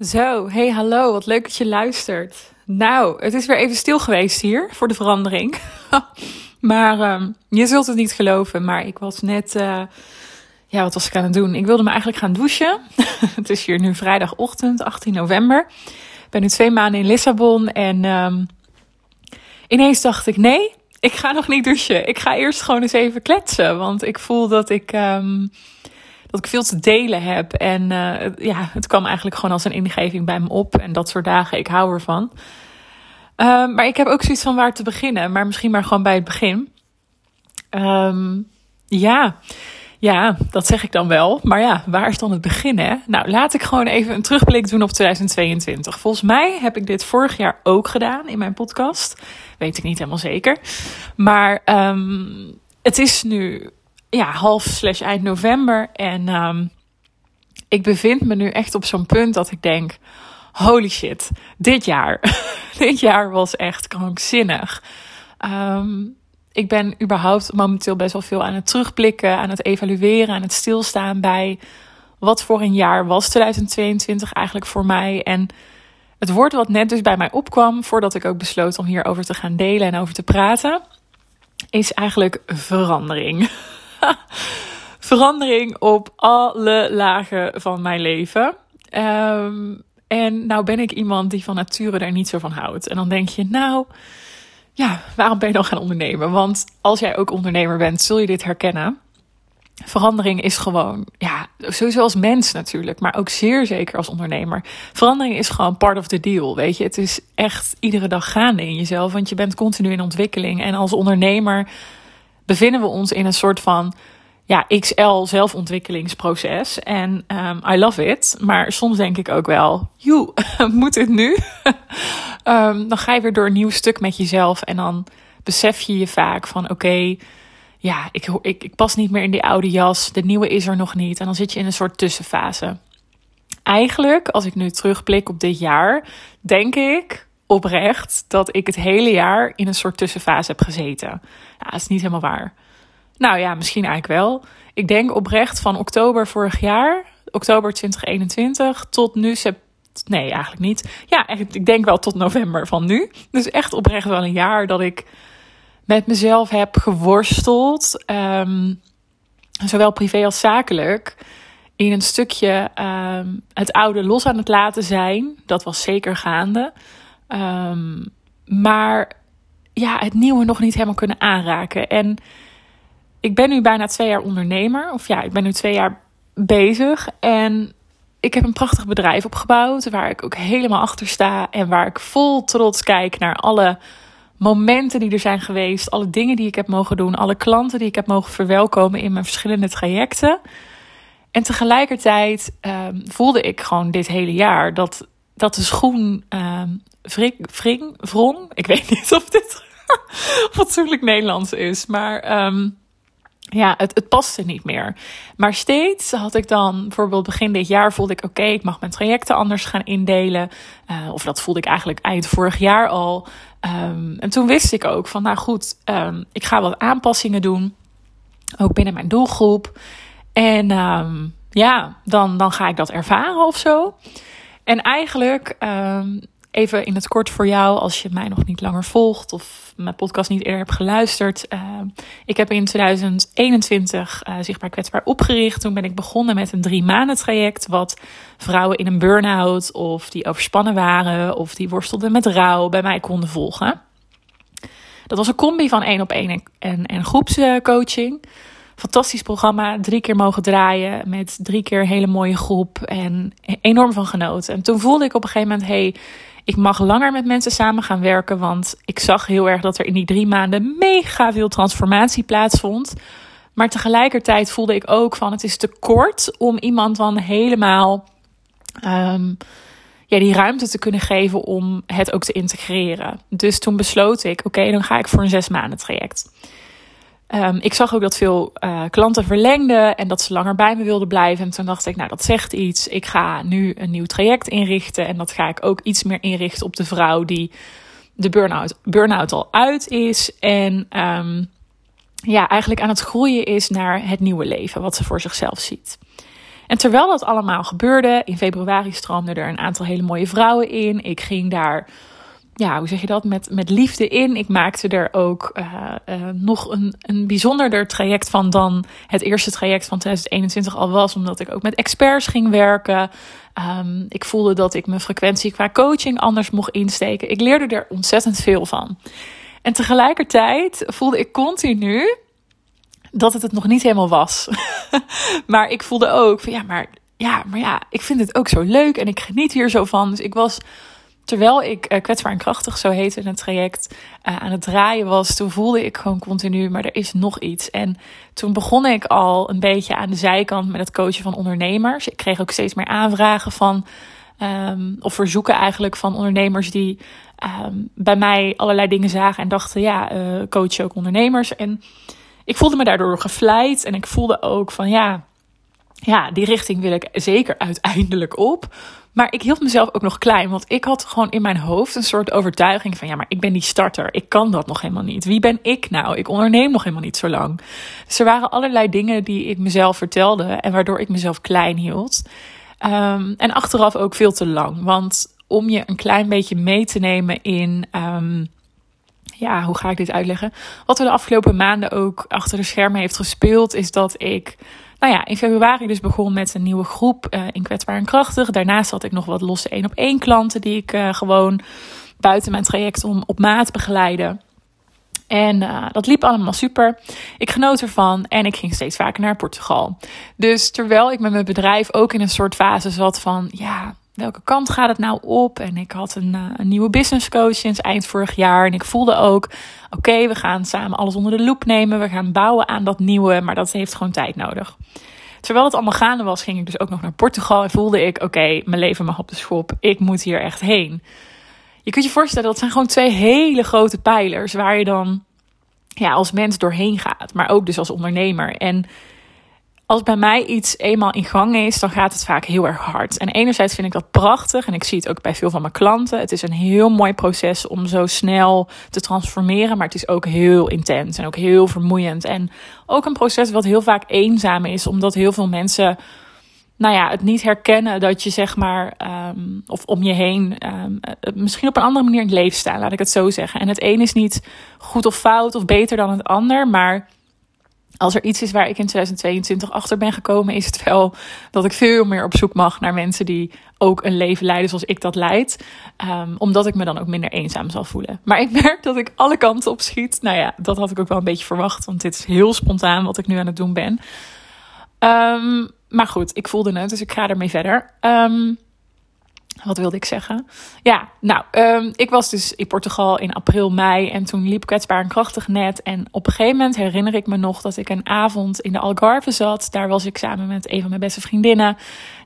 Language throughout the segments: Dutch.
Zo, hey hallo, wat leuk dat je luistert. Nou, het is weer even stil geweest hier voor de verandering. maar um, je zult het niet geloven, maar ik was net. Uh, ja, wat was ik aan het doen? Ik wilde me eigenlijk gaan douchen. het is hier nu vrijdagochtend, 18 november. Ik ben nu twee maanden in Lissabon en um, ineens dacht ik: nee, ik ga nog niet douchen. Ik ga eerst gewoon eens even kletsen, want ik voel dat ik. Um, dat ik veel te delen heb. En uh, ja, het kwam eigenlijk gewoon als een ingeving bij me op. En dat soort dagen, ik hou ervan. Uh, maar ik heb ook zoiets van waar te beginnen. Maar misschien maar gewoon bij het begin. Um, ja, ja, dat zeg ik dan wel. Maar ja, waar is dan het begin, hè? Nou, laat ik gewoon even een terugblik doen op 2022. Volgens mij heb ik dit vorig jaar ook gedaan in mijn podcast. Weet ik niet helemaal zeker. Maar um, het is nu ja, half slash eind november. En um, ik bevind me nu echt op zo'n punt dat ik denk: holy shit, dit jaar. dit jaar was echt krankzinnig. Um, ik ben überhaupt momenteel best wel veel aan het terugblikken, aan het evalueren, aan het stilstaan bij wat voor een jaar was 2022 eigenlijk voor mij. En het woord wat net dus bij mij opkwam, voordat ik ook besloot om hierover te gaan delen en over te praten, is eigenlijk verandering. verandering op alle lagen van mijn leven. Um, en nou ben ik iemand die van nature daar niet zo van houdt. En dan denk je, nou, ja, waarom ben je dan gaan ondernemen? Want als jij ook ondernemer bent, zul je dit herkennen. Verandering is gewoon, ja, sowieso als mens natuurlijk, maar ook zeer zeker als ondernemer. Verandering is gewoon part of the deal, weet je. Het is echt iedere dag gaande in jezelf, want je bent continu in ontwikkeling. En als ondernemer bevinden we ons in een soort van ja, XL zelfontwikkelingsproces. En um, I love it. Maar soms denk ik ook wel, joe, moet het nu? um, dan ga je weer door een nieuw stuk met jezelf. En dan besef je je vaak van, oké, ja, ik, ik, ik pas niet meer in die oude jas. De nieuwe is er nog niet. En dan zit je in een soort tussenfase. Eigenlijk, als ik nu terugblik op dit jaar, denk ik oprecht dat ik het hele jaar in een soort tussenfase heb gezeten. Ja, dat is niet helemaal waar. Nou ja, misschien eigenlijk wel. Ik denk oprecht van oktober vorig jaar, oktober 2021, tot nu Nee, eigenlijk niet. Ja, ik denk wel tot november van nu. Dus echt oprecht wel een jaar dat ik met mezelf heb geworsteld. Um, zowel privé als zakelijk. In een stukje um, het oude los aan het laten zijn. Dat was zeker gaande. Um, maar ja, het nieuwe nog niet helemaal kunnen aanraken. En ik ben nu bijna twee jaar ondernemer. Of ja, ik ben nu twee jaar bezig. En ik heb een prachtig bedrijf opgebouwd. Waar ik ook helemaal achter sta. En waar ik vol trots kijk naar alle momenten die er zijn geweest. Alle dingen die ik heb mogen doen. Alle klanten die ik heb mogen verwelkomen in mijn verschillende trajecten. En tegelijkertijd um, voelde ik gewoon dit hele jaar dat, dat de schoen um, Vring, vring. Ik weet niet of dit fatsoenlijk Nederlands is. Maar um, ja, het, het paste niet meer. Maar steeds had ik dan, bijvoorbeeld begin dit jaar, voelde ik: oké, ik mag mijn trajecten anders gaan indelen. Uh, of dat voelde ik eigenlijk eind vorig jaar al. Um, en toen wist ik ook van: nou goed, ik ga wat aanpassingen doen. Ook binnen mijn doelgroep. En ja, dan, dan ga ik dat ervaren of zo. En eigenlijk even in het kort voor jou, als je mij nog niet langer volgt of mijn podcast niet eerder hebt geluisterd. Uh, ik heb in 2021 uh, eh, Zichtbaar Kwetsbaar opgericht. Toen ben ik begonnen met een drie maanden traject. Wat vrouwen in een burn-out of die overspannen waren of die worstelden met rouw bij mij konden volgen. Dat was een combi van één op één en, en, en groepscoaching. Fantastisch programma. Drie keer mogen draaien met drie keer een hele mooie groep. En enorm van genoten. En toen voelde ik op een gegeven moment: hey, ik mag langer met mensen samen gaan werken, want ik zag heel erg dat er in die drie maanden mega veel transformatie plaatsvond. Maar tegelijkertijd voelde ik ook van het is te kort om iemand dan helemaal um, ja, die ruimte te kunnen geven om het ook te integreren. Dus toen besloot ik, oké, dan ga ik voor een zes maanden traject. Um, ik zag ook dat veel uh, klanten verlengden en dat ze langer bij me wilden blijven. En toen dacht ik, nou, dat zegt iets. Ik ga nu een nieuw traject inrichten. En dat ga ik ook iets meer inrichten op de vrouw die de burn-out, burn-out al uit is. En um, ja, eigenlijk aan het groeien is naar het nieuwe leven, wat ze voor zichzelf ziet. En terwijl dat allemaal gebeurde, in februari stroomden er een aantal hele mooie vrouwen in. Ik ging daar ja, hoe zeg je dat, met, met liefde in. Ik maakte er ook uh, uh, nog een, een bijzonderder traject van dan het eerste traject van 2021 al was, omdat ik ook met experts ging werken. Um, ik voelde dat ik mijn frequentie qua coaching anders mocht insteken. Ik leerde er ontzettend veel van. En tegelijkertijd voelde ik continu dat het het nog niet helemaal was. maar ik voelde ook van ja, maar ja, maar ja, ik vind het ook zo leuk en ik geniet hier zo van. Dus ik was terwijl ik uh, kwetsbaar en krachtig, zo heette het traject, uh, aan het draaien was, toen voelde ik gewoon continu, maar er is nog iets. En toen begon ik al een beetje aan de zijkant met het coachen van ondernemers. Ik kreeg ook steeds meer aanvragen van, um, of verzoeken eigenlijk van ondernemers die um, bij mij allerlei dingen zagen en dachten, ja, uh, coach ook ondernemers. En ik voelde me daardoor gevleid en ik voelde ook van, ja, ja, die richting wil ik zeker uiteindelijk op. Maar ik hield mezelf ook nog klein, want ik had gewoon in mijn hoofd een soort overtuiging van ja, maar ik ben die starter. Ik kan dat nog helemaal niet. Wie ben ik nou? Ik onderneem nog helemaal niet zo lang. Dus er waren allerlei dingen die ik mezelf vertelde en waardoor ik mezelf klein hield. Um, en achteraf ook veel te lang. Want om je een klein beetje mee te nemen in. Um, ja, hoe ga ik dit uitleggen? Wat er de afgelopen maanden ook achter de schermen heeft gespeeld, is dat ik nou ja, in februari dus begon met een nieuwe groep uh, in Kwetsbaar en Krachtig. Daarnaast had ik nog wat losse één op één klanten die ik uh, gewoon buiten mijn traject om op maat begeleiden. En uh, dat liep allemaal super. Ik genoot ervan en ik ging steeds vaker naar Portugal. Dus terwijl ik met mijn bedrijf ook in een soort fase zat van, ja, welke kant gaat het nou op? En ik had een, uh, een nieuwe business coach sinds eind vorig jaar. En ik voelde ook, oké, we gaan samen alles onder de loep nemen. We gaan bouwen aan dat nieuwe, maar dat heeft gewoon tijd nodig. Terwijl het allemaal gaande was, ging ik dus ook nog naar Portugal. En voelde ik, oké, mijn leven mag op de schop. Ik moet hier echt heen. Je kunt je voorstellen, dat zijn gewoon twee hele grote pijlers waar je dan ja, als mens doorheen gaat. Maar ook dus als ondernemer. En als bij mij iets eenmaal in gang is, dan gaat het vaak heel erg hard. En enerzijds vind ik dat prachtig en ik zie het ook bij veel van mijn klanten. Het is een heel mooi proces om zo snel te transformeren, maar het is ook heel intens en ook heel vermoeiend. En ook een proces wat heel vaak eenzaam is, omdat heel veel mensen nou ja, het niet herkennen dat je zeg maar, um, of om je heen, um, misschien op een andere manier in het leven staan, laat ik het zo zeggen. En het een is niet goed of fout of beter dan het ander, maar als er iets is waar ik in 2022 achter ben gekomen, is het wel dat ik veel meer op zoek mag naar mensen die ook een leven leiden zoals ik dat leid. Um, omdat ik me dan ook minder eenzaam zal voelen. Maar ik merk dat ik alle kanten op schiet. Nou ja, dat had ik ook wel een beetje verwacht, want dit is heel spontaan wat ik nu aan het doen ben. Um, maar goed, ik voelde het, dus ik ga ermee verder. Um, wat wilde ik zeggen? Ja, nou, um, ik was dus in Portugal in april, mei. En toen liep kwetsbaar en krachtig net. En op een gegeven moment herinner ik me nog dat ik een avond in de Algarve zat. Daar was ik samen met een van mijn beste vriendinnen,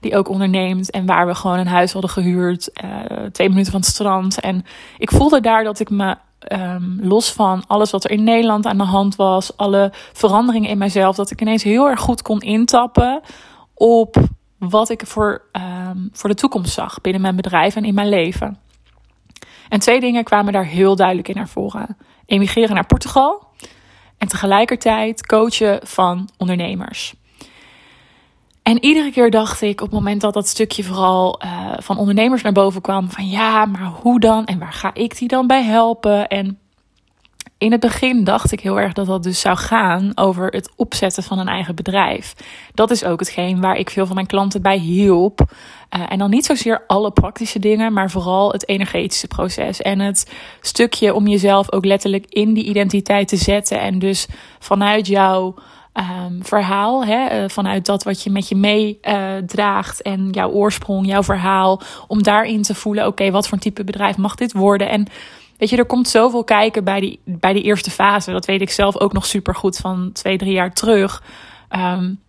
die ook onderneemt. En waar we gewoon een huis hadden gehuurd, uh, twee minuten van het strand. En ik voelde daar dat ik me Um, los van alles wat er in Nederland aan de hand was, alle veranderingen in mijzelf, dat ik ineens heel erg goed kon intappen op wat ik voor, um, voor de toekomst zag binnen mijn bedrijf en in mijn leven. En twee dingen kwamen daar heel duidelijk in naar voren: emigreren naar Portugal en tegelijkertijd coachen van ondernemers. En iedere keer dacht ik op het moment dat dat stukje vooral uh, van ondernemers naar boven kwam: van ja, maar hoe dan en waar ga ik die dan bij helpen? En in het begin dacht ik heel erg dat dat dus zou gaan over het opzetten van een eigen bedrijf. Dat is ook hetgeen waar ik veel van mijn klanten bij hielp. Uh, en dan niet zozeer alle praktische dingen, maar vooral het energetische proces. En het stukje om jezelf ook letterlijk in die identiteit te zetten. En dus vanuit jouw um, verhaal, hè, uh, vanuit dat wat je met je meedraagt uh, en jouw oorsprong, jouw verhaal, om daarin te voelen: oké, wat voor type bedrijf mag dit worden? En Weet je, er komt zoveel kijken bij die, bij die eerste fase. Dat weet ik zelf ook nog super goed van twee, drie jaar terug. Um,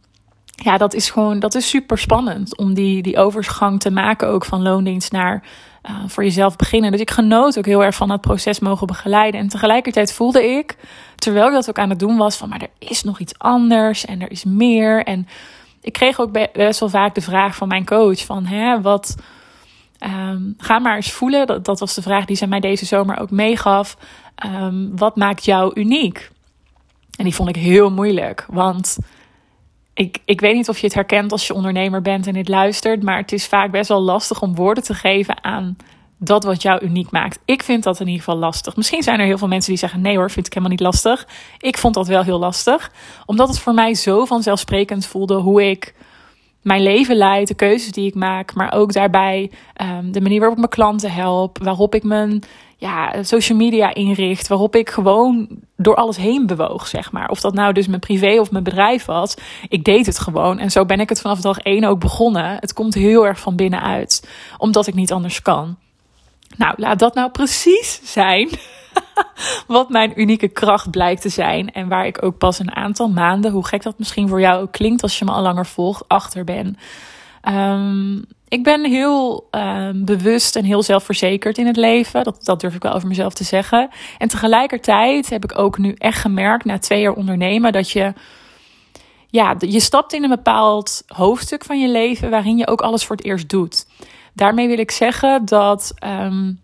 ja, dat is gewoon, dat is super spannend om die, die overgang te maken ook van loondienst naar uh, voor jezelf beginnen. Dus ik genoot ook heel erg van dat proces mogen begeleiden. En tegelijkertijd voelde ik, terwijl ik dat ook aan het doen was, van maar er is nog iets anders en er is meer. En ik kreeg ook best wel vaak de vraag van mijn coach van, hè, wat Um, ga maar eens voelen. Dat, dat was de vraag die zij mij deze zomer ook meegaf. Um, wat maakt jou uniek? En die vond ik heel moeilijk. Want ik, ik weet niet of je het herkent als je ondernemer bent en dit luistert, maar het is vaak best wel lastig om woorden te geven aan dat wat jou uniek maakt. Ik vind dat in ieder geval lastig. Misschien zijn er heel veel mensen die zeggen: nee hoor, vind ik helemaal niet lastig. Ik vond dat wel heel lastig, omdat het voor mij zo vanzelfsprekend voelde hoe ik mijn leven leid, de keuzes die ik maak, maar ook daarbij um, de manier waarop ik mijn klanten help, waarop ik mijn ja, social media inricht, waarop ik gewoon door alles heen bewoog, zeg maar. Of dat nou dus mijn privé of mijn bedrijf was, ik deed het gewoon. En zo ben ik het vanaf dag één ook begonnen. Het komt heel erg van binnenuit, omdat ik niet anders kan. Nou, laat dat nou precies zijn wat mijn unieke kracht blijkt te zijn. En waar ik ook pas een aantal maanden, hoe gek dat misschien voor jou ook klinkt als je me al langer volgt, achter ben. Um, ik ben heel um, bewust en heel zelfverzekerd in het leven. Dat, dat durf ik wel over mezelf te zeggen. En tegelijkertijd heb ik ook nu echt gemerkt, na twee jaar ondernemen, dat je. Ja, je stapt in een bepaald hoofdstuk van je leven waarin je ook alles voor het eerst doet. Daarmee wil ik zeggen dat um,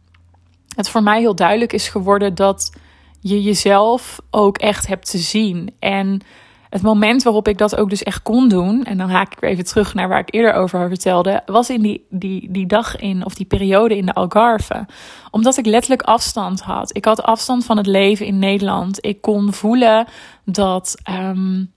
het voor mij heel duidelijk is geworden dat je jezelf ook echt hebt te zien. En het moment waarop ik dat ook dus echt kon doen, en dan haak ik weer even terug naar waar ik eerder over vertelde, was in die, die, die dag in, of die periode in de Algarve. Omdat ik letterlijk afstand had. Ik had afstand van het leven in Nederland. Ik kon voelen dat. Um,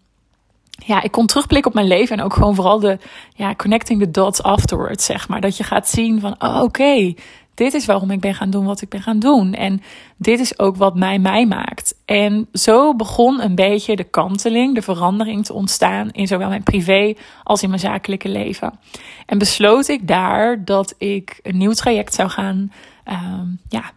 ja, ik kon terugblikken op mijn leven en ook gewoon vooral de ja, connecting the dots afterwards, zeg maar. Dat je gaat zien van, oh, oké, dit is waarom ik ben gaan doen wat ik ben gaan doen. En dit is ook wat mij mij maakt. En zo begon een beetje de kanteling, de verandering te ontstaan in zowel mijn privé als in mijn zakelijke leven. En besloot ik daar dat ik een nieuw traject zou gaan um, ja,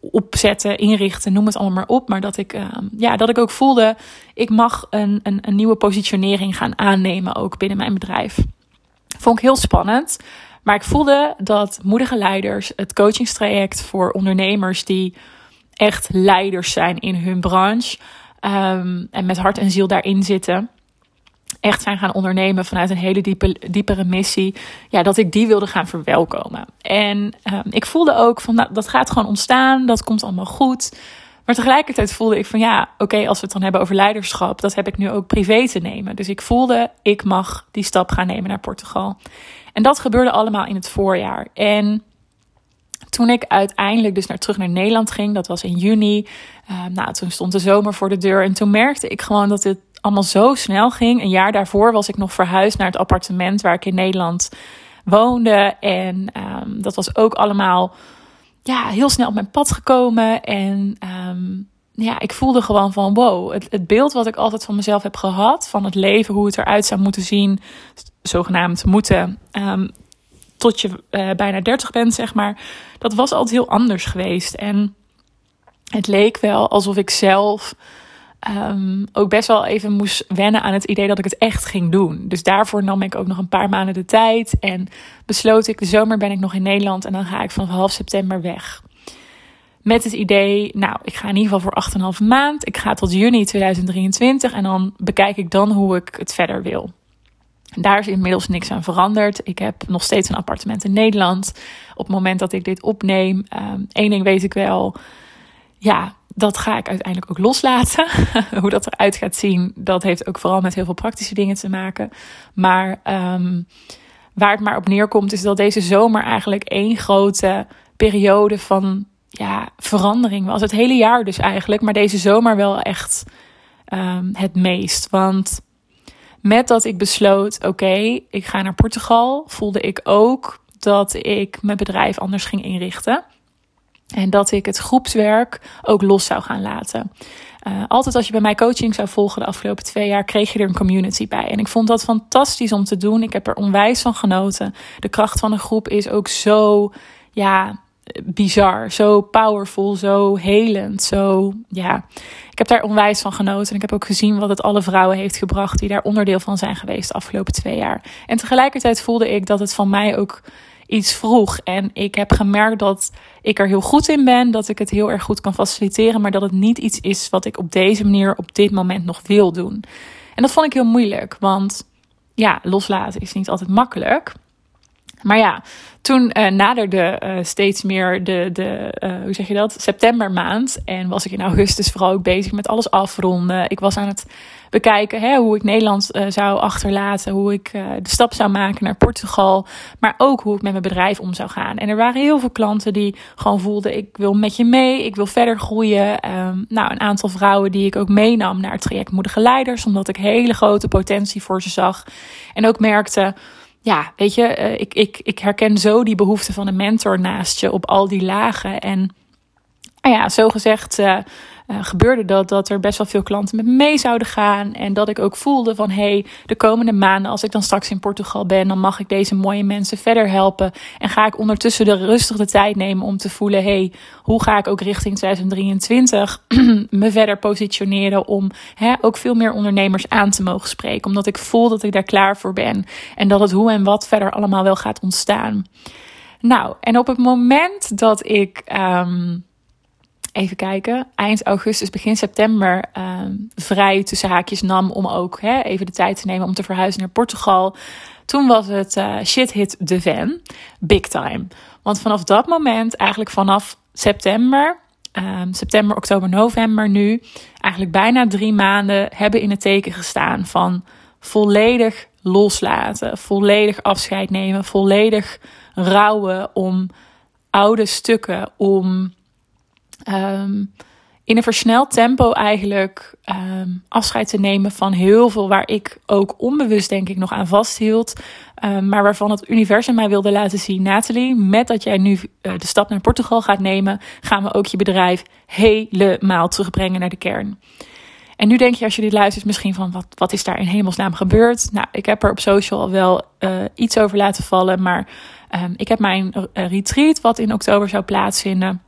opzetten, inrichten, noem het allemaal maar op. Maar dat ik, um, ja, dat ik ook voelde, ik mag een, een, een nieuwe positionering gaan aannemen ook binnen mijn bedrijf. Vond ik heel spannend. Maar ik voelde dat moedige leiders, het coachingstraject voor ondernemers die echt leiders zijn in hun branche um, en met hart en ziel daarin zitten, echt zijn gaan ondernemen vanuit een hele diepe, diepere missie, ja, dat ik die wilde gaan verwelkomen. En um, ik voelde ook van nou, dat gaat gewoon ontstaan, dat komt allemaal goed. Maar tegelijkertijd voelde ik van ja, oké, als we het dan hebben over leiderschap, dat heb ik nu ook privé te nemen. Dus ik voelde, ik mag die stap gaan nemen naar Portugal. En dat gebeurde allemaal in het voorjaar. En toen ik uiteindelijk dus naar, terug naar Nederland ging, dat was in juni. Uh, nou, toen stond de zomer voor de deur. En toen merkte ik gewoon dat het allemaal zo snel ging. Een jaar daarvoor was ik nog verhuisd naar het appartement waar ik in Nederland woonde. En um, dat was ook allemaal ja, heel snel op mijn pad gekomen. En um, ja, ik voelde gewoon van wow, het, het beeld wat ik altijd van mezelf heb gehad, van het leven, hoe het eruit zou moeten zien, zogenaamd moeten, um, tot je uh, bijna 30 bent, zeg maar, dat was altijd heel anders geweest. En het leek wel alsof ik zelf um, ook best wel even moest wennen aan het idee dat ik het echt ging doen. Dus daarvoor nam ik ook nog een paar maanden de tijd en besloot ik, de zomer ben ik nog in Nederland en dan ga ik vanaf half september weg. Met het idee, nou, ik ga in ieder geval voor 8,5 maand. Ik ga tot juni 2023 en dan bekijk ik dan hoe ik het verder wil. Daar is inmiddels niks aan veranderd. Ik heb nog steeds een appartement in Nederland. Op het moment dat ik dit opneem, um, één ding weet ik wel. Ja, dat ga ik uiteindelijk ook loslaten. Hoe dat eruit gaat zien, dat heeft ook vooral met heel veel praktische dingen te maken. Maar um, waar het maar op neerkomt, is dat deze zomer eigenlijk één grote periode van ja, verandering was. Het hele jaar dus eigenlijk, maar deze zomer wel echt um, het meest. Want met dat ik besloot, oké, ik ga naar Portugal, voelde ik ook dat ik mijn bedrijf anders ging inrichten. En dat ik het groepswerk ook los zou gaan laten. Uh, altijd als je bij mij coaching zou volgen de afgelopen twee jaar, kreeg je er een community bij. En ik vond dat fantastisch om te doen. Ik heb er onwijs van genoten. De kracht van een groep is ook zo, ja, bizar, zo powerful, zo helend, zo ja. Ik heb daar onwijs van genoten en ik heb ook gezien wat het alle vrouwen heeft gebracht die daar onderdeel van zijn geweest de afgelopen twee jaar. En tegelijkertijd voelde ik dat het van mij ook iets vroeg en ik heb gemerkt dat ik er heel goed in ben, dat ik het heel erg goed kan faciliteren, maar dat het niet iets is wat ik op deze manier op dit moment nog wil doen. En dat vond ik heel moeilijk, want ja, loslaten is niet altijd makkelijk. Maar ja, toen uh, naderde uh, steeds meer de, de uh, hoe zeg je dat, septembermaand. En was ik in augustus vooral ook bezig met alles afronden. Ik was aan het bekijken hè, hoe ik Nederland zou achterlaten. Hoe ik de stap zou maken naar Portugal. Maar ook hoe ik met mijn bedrijf om zou gaan. En er waren heel veel klanten die gewoon voelden, ik wil met je mee. Ik wil verder groeien. Um, nou, een aantal vrouwen die ik ook meenam naar het traject Moedige Leiders. Omdat ik hele grote potentie voor ze zag. En ook merkte ja, weet je, eh, ik, ik, ik herken zo die behoefte van een mentor naast je op al die lagen. En nou ja, zo gezegd uh, gebeurde dat, dat er best wel veel klanten met me mee zouden gaan. En dat ik ook voelde van, hé, hey, de komende maanden, als ik dan straks in Portugal ben, dan mag ik deze mooie mensen verder helpen. En ga ik ondertussen de rustig de tijd nemen om te voelen, hé, hey, hoe ga ik ook richting 2023 me verder positioneren om hè, ook veel meer ondernemers aan te mogen spreken. Omdat ik voel dat ik daar klaar voor ben. En dat het hoe en wat verder allemaal wel gaat ontstaan. Nou, en op het moment dat ik... Um, even kijken, eind augustus, begin september uh, vrij tussen haakjes nam om ook hè, even de tijd te nemen om te verhuizen naar Portugal. Toen was het uh, shit hit de van, big time. Want vanaf dat moment, eigenlijk vanaf september, um, september, oktober, november nu, eigenlijk bijna drie maanden hebben in het teken gestaan van volledig loslaten, volledig afscheid nemen, volledig rouwen om oude stukken, om um, in een versneld tempo eigenlijk um, afscheid te nemen van heel veel waar ik ook onbewust denk ik nog aan vasthield. Um, maar waarvan het universum mij wilde laten zien. Nathalie, met dat jij nu uh, de stap naar Portugal gaat nemen, gaan we ook je bedrijf helemaal terugbrengen naar de kern. En nu denk je als je dit luistert misschien van wat, wat is daar in hemelsnaam gebeurd? Nou, ik heb er op social al wel uh, iets over laten vallen. Maar ik heb mijn uh, retreat wat in oktober zou plaatsvinden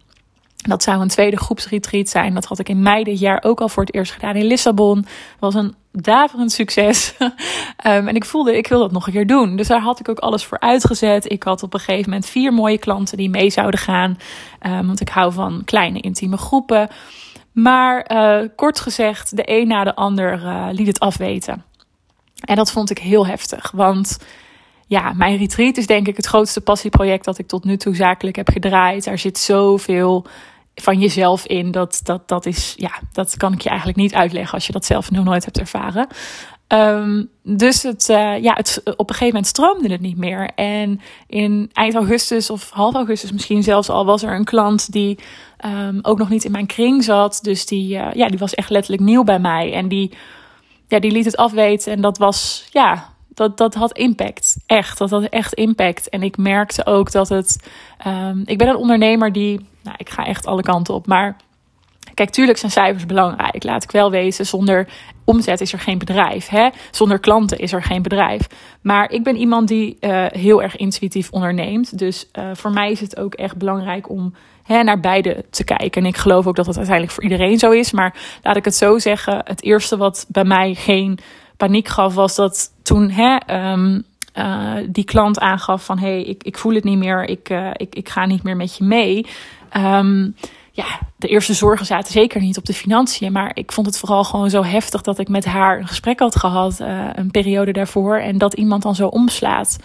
dat zou een tweede groepsretreat zijn. Dat had ik in mei dit jaar ook al voor het eerst gedaan in Lissabon. Dat was een daverend succes. um, en ik voelde, ik wil dat nog een keer doen. Dus daar had ik ook alles voor uitgezet. Ik had op een gegeven moment vier mooie klanten die mee zouden gaan. Um, want ik hou van kleine intieme groepen. Maar uh, kort gezegd, de een na de ander uh, liet het afweten. En dat vond ik heel heftig. Want ja, mijn retreat is denk ik het grootste passieproject dat ik tot nu toe zakelijk heb gedraaid. Daar zit zoveel van jezelf in. Dat, dat, dat is, ja, dat kan ik je eigenlijk niet uitleggen als je dat zelf nog nooit hebt ervaren. Um, dus het, uh, ja, het, op een gegeven moment stroomde het niet meer. En in eind augustus of half augustus misschien zelfs al was er een klant die um, ook nog niet in mijn kring zat. Dus die, uh, ja, die was echt letterlijk nieuw bij mij. En die, ja, die liet het afweten. En dat was, ja, dat, dat had impact. Echt, dat had echt impact. En ik merkte ook dat het. Um, ik ben een ondernemer die. Nou, ik ga echt alle kanten op. Maar kijk, tuurlijk zijn cijfers belangrijk. Laat ik wel wezen. Zonder omzet is er geen bedrijf. Hè? Zonder klanten is er geen bedrijf. Maar ik ben iemand die uh, heel erg intuïtief onderneemt. Dus uh, voor mij is het ook echt belangrijk om naar beide te kijken. En ik geloof ook dat het uiteindelijk voor iedereen zo is. Maar laat ik het zo zeggen. Het eerste wat bij mij geen paniek gaf, was dat toen hè, um, uh, die klant aangaf van hé, hey, ik, ik voel het niet meer, ik, uh, ik, ik ga niet meer met je mee. Um, ja, de eerste zorgen zaten zeker niet op de financiën. Maar ik vond het vooral gewoon zo heftig dat ik met haar een gesprek had gehad, uh, een periode daarvoor. En dat iemand dan zo omslaat.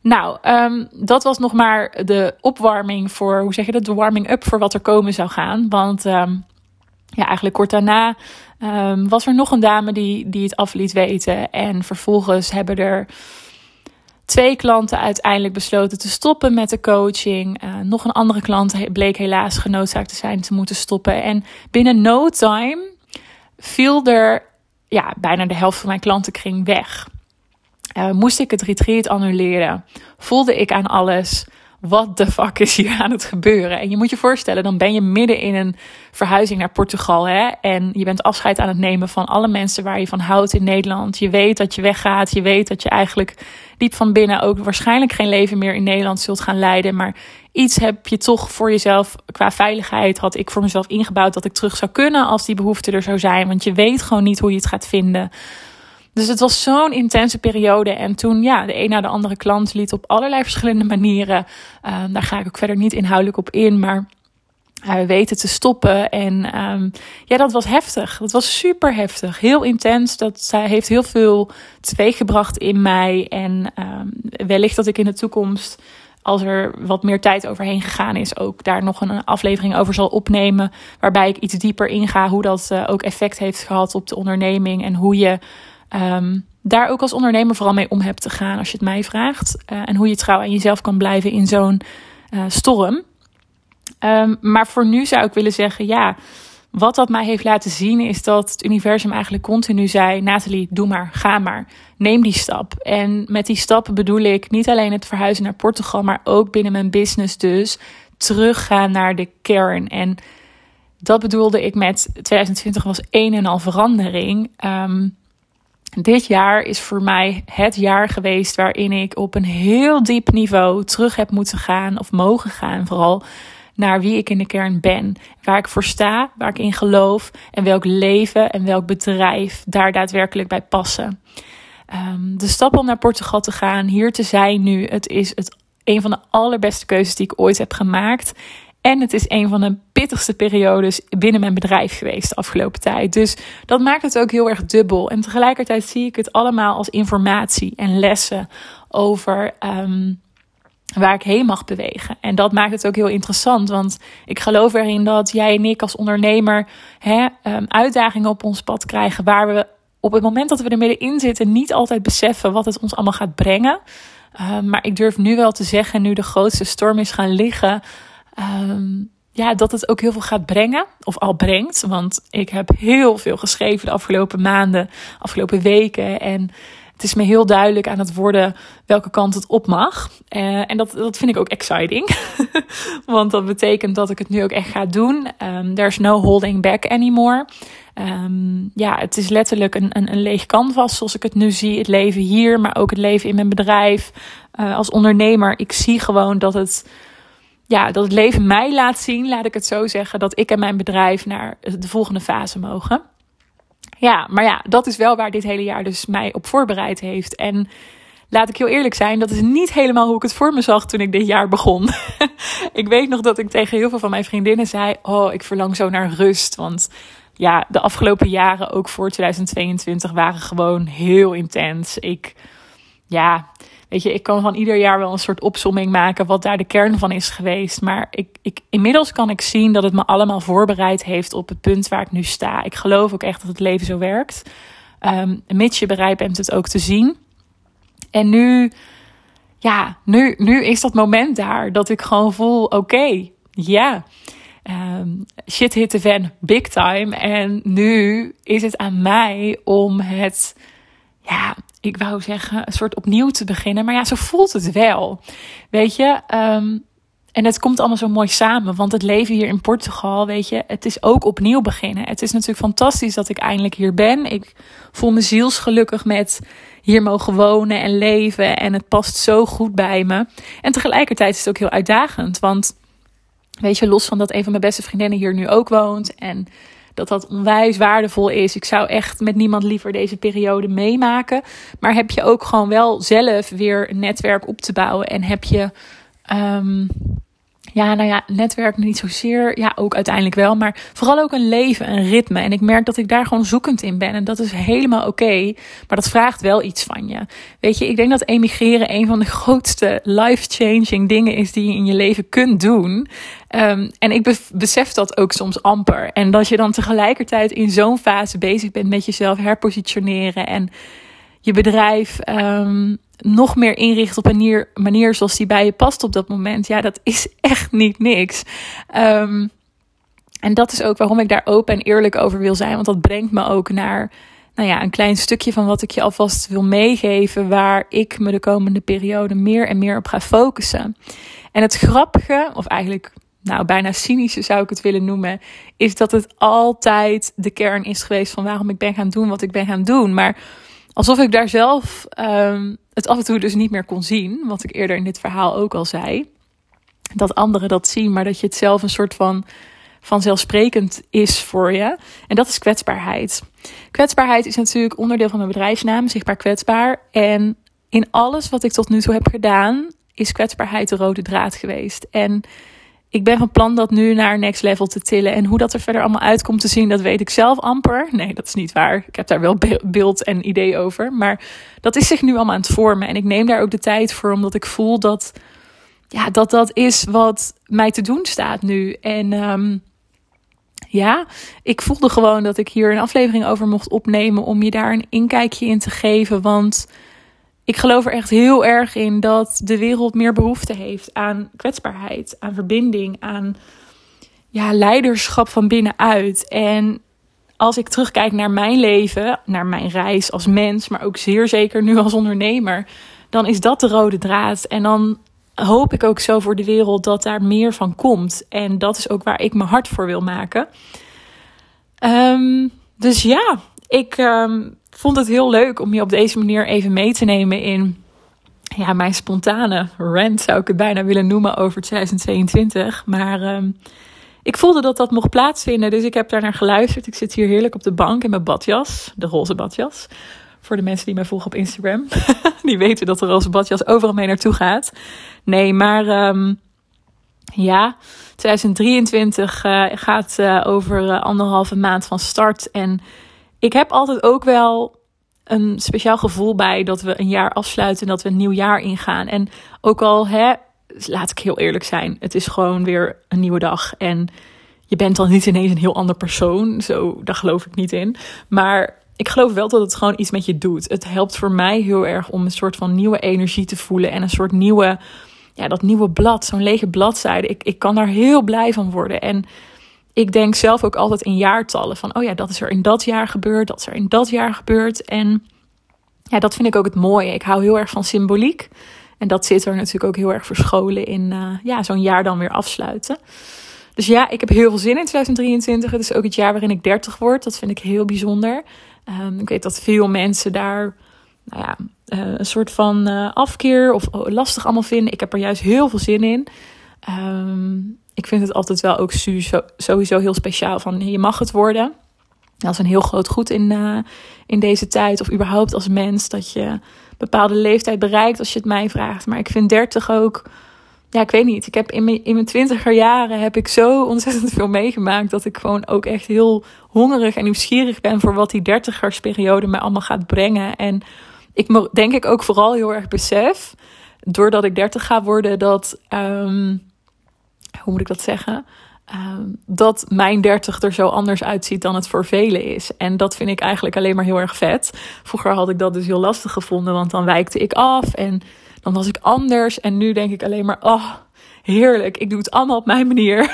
Nou, um, dat was nog maar de opwarming voor, hoe zeg je dat, de warming-up voor wat er komen zou gaan. Want ja, eigenlijk kort daarna um, was er nog een dame die, die het af liet weten. En vervolgens hebben er twee klanten uiteindelijk besloten te stoppen met de coaching. Uh, nog een andere klant bleek helaas genoodzaakt te zijn te moeten stoppen. En binnen no time viel er ja, bijna de helft van mijn klantenkring weg. Uh, moest ik het retreat annuleren? Voelde ik aan alles wat de fuck is hier aan het gebeuren? En je moet je voorstellen, dan ben je midden in een verhuizing naar Portugal. Hè? En je bent afscheid aan het nemen van alle mensen waar je van houdt in Nederland. Je weet dat je weggaat. Je weet dat je eigenlijk diep van binnen ook waarschijnlijk geen leven meer in Nederland zult gaan leiden. Maar iets heb je toch voor jezelf qua veiligheid. Had ik voor mezelf ingebouwd dat ik terug zou kunnen als die behoefte er zou zijn. Want je weet gewoon niet hoe je het gaat vinden. Dus het was zo'n intense periode. En toen, ja, de een na de andere klant liet op allerlei verschillende manieren. Uh, daar ga ik ook verder niet inhoudelijk op in. Maar uh, weten te stoppen. En um, ja, dat was heftig. Dat was super heftig. Heel intens. Dat heeft heel veel teweeggebracht in mij. En um, wellicht dat ik in de toekomst, als er wat meer tijd overheen gegaan is, ook daar nog een aflevering over zal opnemen. Waarbij ik iets dieper inga hoe dat uh, ook effect heeft gehad op de onderneming. En hoe je um, daar ook als ondernemer vooral mee om hebt te gaan als je het mij vraagt. Uh, en hoe je trouw aan jezelf kan blijven in zo'n uh, storm. Um, maar voor nu zou ik willen zeggen, ja, wat dat mij heeft laten zien is dat het universum eigenlijk continu zei: Nathalie, doe maar, ga maar, neem die stap. En met die stappen bedoel ik niet alleen het verhuizen naar Portugal, maar ook binnen mijn business dus teruggaan naar de kern. En dat bedoelde ik met 2020 was een en al verandering. Um, dit jaar is voor mij het jaar geweest waarin ik op een heel diep niveau terug heb moeten gaan, of mogen gaan vooral, naar wie ik in de kern ben. Waar ik voor sta, waar ik in geloof en welk leven en welk bedrijf daar daadwerkelijk bij passen. Um, de stap om naar Portugal te gaan, hier te zijn nu, het is het, een van de allerbeste keuzes die ik ooit heb gemaakt. En het is een van de pittigste periodes binnen mijn bedrijf geweest de afgelopen tijd. Dus dat maakt het ook heel erg dubbel. En tegelijkertijd zie ik het allemaal als informatie en lessen over um, waar ik heen mag bewegen. En dat maakt het ook heel interessant. Want ik geloof erin dat jij en ik als ondernemer hè, um, uitdagingen op ons pad krijgen waar we op het moment dat we er middenin zitten niet altijd beseffen wat het ons allemaal gaat brengen. Uh, maar ik durf nu wel te zeggen, nu de grootste storm is gaan liggen um, ja, dat het ook heel veel gaat brengen, of al brengt. Want ik heb heel veel geschreven de afgelopen maanden, afgelopen weken. En het is me heel duidelijk aan het worden welke kant het op mag. Uh, en dat, dat vind ik ook exciting. Want dat betekent dat ik het nu ook echt ga doen. Um, there's no holding back anymore. Um, ja, het is letterlijk een, een, een leeg canvas zoals ik het nu zie. Het leven hier, maar ook het leven in mijn bedrijf. Uh, als ondernemer, ik zie gewoon dat het ja, dat het leven mij laat zien, laat ik het zo zeggen, dat ik en mijn bedrijf naar de volgende fase mogen. Ja, maar ja, dat is wel waar dit hele jaar dus mij op voorbereid heeft. En laat ik heel eerlijk zijn, dat is niet helemaal hoe ik het voor me zag toen ik dit jaar begon. ik weet nog dat ik tegen heel veel van mijn vriendinnen zei: Oh, ik verlang zo naar rust. Want ja, de afgelopen jaren, ook voor 2022, waren gewoon heel intens. Ik, ja, Weet je, ik kan van ieder jaar wel een soort opsomming maken wat daar de kern van is geweest. Maar ik, ik, inmiddels kan ik zien dat het me allemaal voorbereid heeft op het punt waar ik nu sta. Ik geloof ook echt dat het leven zo werkt. Um, mits je bereid bent het ook te zien. En nu, ja, nu, nu is dat moment daar dat ik gewoon voel: oké, ja. Um, shit hit the fan big time. En nu is het aan mij om het ja, ik wou zeggen, een soort opnieuw te beginnen. Maar ja, zo voelt het wel. Weet je, um, en het komt allemaal zo mooi samen. Want het leven hier in Portugal, weet je, het is ook opnieuw beginnen. Het is natuurlijk fantastisch dat ik eindelijk hier ben. Ik voel me zielsgelukkig met hier mogen wonen en leven. En het past zo goed bij me. En tegelijkertijd is het ook heel uitdagend. Want weet je, los van dat een van mijn beste vriendinnen hier nu ook woont. En dat dat onwijs waardevol is. Ik zou echt met niemand liever deze periode meemaken. Maar heb je ook gewoon wel zelf weer een netwerk op te bouwen en heb je. Um, ja, nou ja, netwerk niet zozeer. Ja, ook uiteindelijk wel. Maar vooral ook een leven, een ritme. En ik merk dat ik daar gewoon zoekend in ben. En dat is helemaal oké. maar dat vraagt wel iets van je. Weet je, ik denk dat emigreren een van de grootste life-changing dingen is die je in je leven kunt doen. Um, en ik besef dat ook soms amper. En dat je dan tegelijkertijd in zo'n fase bezig bent met jezelf herpositioneren. En je bedrijf um, nog meer inricht op een manier, manier zoals die bij je past op dat moment. Ja, dat is echt niet niks. Um, en dat is ook waarom ik daar open en eerlijk over wil zijn. Want dat brengt me ook naar nou ja, een klein stukje van wat ik je alvast wil meegeven. Waar ik me de komende periode meer en meer op ga focussen. En het grappige, of eigenlijk nou, bijna cynische zou ik het willen noemen, is dat het altijd de kern is geweest van waarom ik ben gaan doen wat ik ben gaan doen. Maar alsof ik daar zelf um, het af en toe dus niet meer kon zien, wat ik eerder in dit verhaal ook al zei. Dat anderen dat zien, maar dat je het zelf een soort van vanzelfsprekend is voor je. En dat is kwetsbaarheid. Kwetsbaarheid is natuurlijk onderdeel van mijn bedrijfsnaam, zichtbaar kwetsbaar. En in alles wat ik tot nu toe heb gedaan, is kwetsbaarheid de rode draad geweest. En ik ben van plan dat nu naar next level te tillen. En hoe dat er verder allemaal uitkomt te zien, dat weet ik zelf amper. Nee, dat is niet waar. Ik heb daar wel beeld en idee over. Maar dat is zich nu allemaal aan het vormen. En ik neem daar ook de tijd voor, omdat ik voel dat ja, dat, dat is wat mij te doen staat nu. En um, ja, ik voelde gewoon dat ik hier een aflevering over mocht opnemen om je daar een inkijkje in te geven. Want ik geloof er echt heel erg in dat de wereld meer behoefte heeft aan kwetsbaarheid, aan verbinding, aan ja, leiderschap van binnenuit. En als ik terugkijk naar mijn leven, naar mijn reis als mens, maar ook zeer zeker nu als ondernemer, dan is dat de rode draad. En dan hoop ik ook zo voor de wereld dat daar meer van komt. En dat is ook waar ik mijn hart voor wil maken. Um, dus ja, ik um, vond het heel leuk om je op deze manier even mee te nemen in ja, mijn spontane rant, zou ik het bijna willen noemen, over 2022. Maar um, ik voelde dat dat mocht plaatsvinden, dus ik heb daar naar geluisterd. Ik zit hier heerlijk op de bank in mijn badjas, de roze badjas. Voor de mensen die mij volgen op Instagram. die weten dat de roze badjas overal mee naartoe gaat. Nee, maar um, ja, 2023 uh, eh, gaat uh, over uh, anderhalve maand van start. En ik heb altijd ook wel een speciaal gevoel bij dat we een jaar afsluiten en dat we een nieuw jaar ingaan. En ook al, hè, laat ik heel eerlijk zijn, het is gewoon weer een nieuwe dag. En je bent dan niet ineens een heel ander persoon. Zo, daar geloof ik niet in. Maar ik geloof wel dat het gewoon iets met je doet. Het helpt voor mij heel erg om een soort van nieuwe energie te voelen en een soort nieuwe, ja, dat nieuwe blad, zo'n lege bladzijde. Ik, ik kan daar heel blij van worden. En ik denk zelf ook altijd in jaartallen van, oh ja, dat is er in dat jaar gebeurd, dat is er in dat jaar gebeurd. En ja, dat vind ik ook het mooie. Ik hou heel erg van symboliek. En dat zit er natuurlijk ook heel erg verscholen in uh, ja, zo'n jaar dan weer afsluiten. Dus ja, ik heb heel veel zin in 2023. Het is ook het jaar waarin ik 30 word. Dat vind ik heel bijzonder. Um, ik weet dat veel mensen daar nou ja, uh, een soort van uh, afkeer of oh, lastig allemaal vinden. Ik heb er juist heel veel zin in. Um, ik vind het altijd wel ook sowieso heel speciaal van je mag het worden. Dat is een heel groot goed in, uh, in deze tijd. Of überhaupt als mens dat je een bepaalde leeftijd bereikt als je het mij vraagt. Maar ik vind 30 ook ja, ik weet niet. Ik heb in mijn, in mijn twintiger jaren heb ik zo ontzettend veel meegemaakt. Dat ik gewoon ook echt heel hongerig en nieuwsgierig ben voor wat die dertigersperiode mij allemaal gaat brengen. En ik denk ik ook vooral heel erg besef, doordat ik dertig ga worden, dat, um, hoe moet ik dat zeggen? Um, dat mijn dertig er zo anders uitziet dan het voor velen is. En dat vind ik eigenlijk alleen maar heel erg vet. Vroeger had ik dat dus heel lastig gevonden, want dan wijkte ik af en dan was ik anders. En nu denk ik alleen maar, oh, heerlijk. Ik doe het allemaal op mijn manier.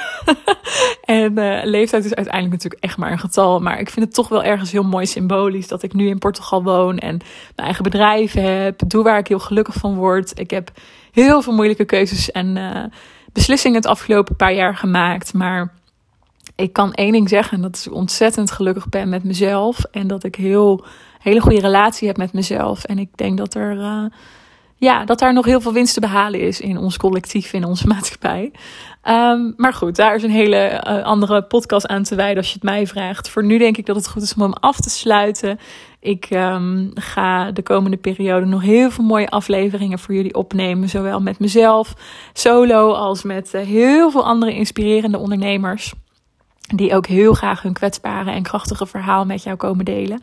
en uh, leeftijd is uiteindelijk natuurlijk echt maar een getal. Maar ik vind het toch wel ergens heel mooi symbolisch dat ik nu in Portugal woon en mijn eigen bedrijf heb. Doe waar ik heel gelukkig van word. Ik heb heel veel moeilijke keuzes en uh, beslissingen het afgelopen paar jaar gemaakt. Maar ik kan één ding zeggen: dat ik ontzettend gelukkig ben met mezelf. En dat ik heel hele goede relatie heb met mezelf. En ik denk dat er. Uh, ja, dat daar nog heel veel winst te behalen is in ons collectief, in onze maatschappij. Um, maar goed, daar is een hele uh, andere podcast aan te wijden als je het mij vraagt. Voor nu denk ik dat het goed is om hem af te sluiten. Ik um, ga de komende periode nog heel veel mooie afleveringen voor jullie opnemen. Zowel met mezelf, solo, als met uh, heel veel andere inspirerende ondernemers. Die ook heel graag hun kwetsbare en krachtige verhaal met jou komen delen.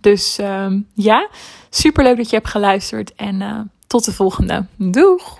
Dus um, ja, super leuk dat je hebt geluisterd. En uh, tot de volgende. Doeg!